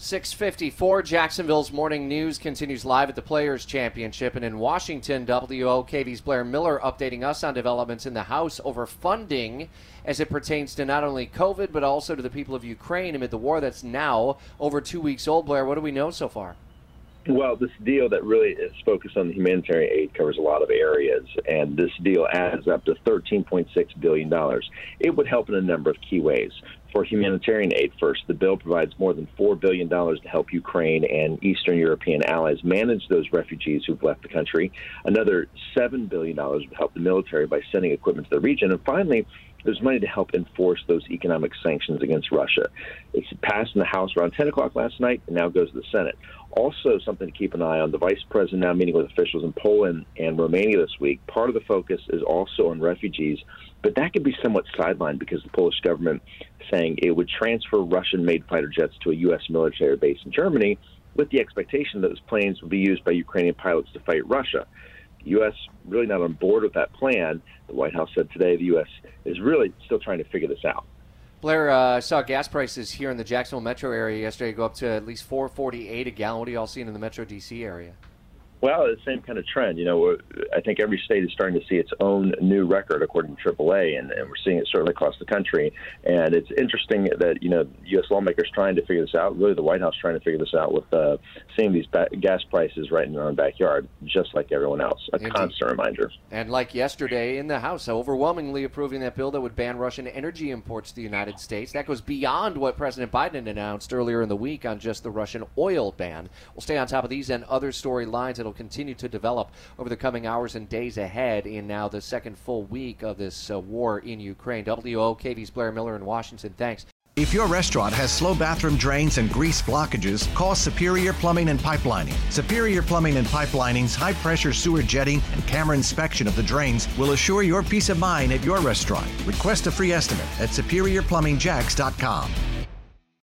654 Jacksonville's morning news continues live at the Players Championship. And in Washington, WOKV's Blair Miller updating us on developments in the House over funding as it pertains to not only COVID, but also to the people of Ukraine amid the war that's now over two weeks old. Blair, what do we know so far? Well, this deal that really is focused on the humanitarian aid covers a lot of areas, and this deal adds up to $13.6 billion. It would help in a number of key ways. For humanitarian aid first, the bill provides more than $4 billion to help Ukraine and Eastern European allies manage those refugees who've left the country. Another $7 billion would help the military by sending equipment to the region. And finally, there's money to help enforce those economic sanctions against Russia. It's passed in the House around 10 o'clock last night and now goes to the Senate. Also, something to keep an eye on the vice president now meeting with officials in Poland and Romania this week. Part of the focus is also on refugees, but that could be somewhat sidelined because the Polish government saying it would transfer Russian made fighter jets to a U.S. military base in Germany with the expectation that those planes would be used by Ukrainian pilots to fight Russia. U.S. really not on board with that plan. The White House said today the U.S. is really still trying to figure this out. Blair, uh, I saw gas prices here in the Jacksonville metro area yesterday go up to at least 448 a gallon. What are you all seeing in the metro D.C. area? Well, the same kind of trend. You know, I think every state is starting to see its own new record according to AAA, and, and we're seeing it certainly across the country. And it's interesting that you know U.S. lawmakers trying to figure this out. Really, the White House trying to figure this out with uh, seeing these ba- gas prices right in our own backyard, just like everyone else. A Indeed. constant reminder. And like yesterday in the House, overwhelmingly approving that bill that would ban Russian energy imports to the United States. That goes beyond what President Biden announced earlier in the week on just the Russian oil ban. We'll stay on top of these and other storylines that'll continue to develop over the coming hours and days ahead in now the second full week of this uh, war in Ukraine. WOKV's Blair Miller in Washington. Thanks. If your restaurant has slow bathroom drains and grease blockages, call Superior Plumbing and Pipelining. Superior Plumbing and Pipelining's high pressure sewer jetting and camera inspection of the drains will assure your peace of mind at your restaurant. Request a free estimate at SuperiorPlumbingJacks.com.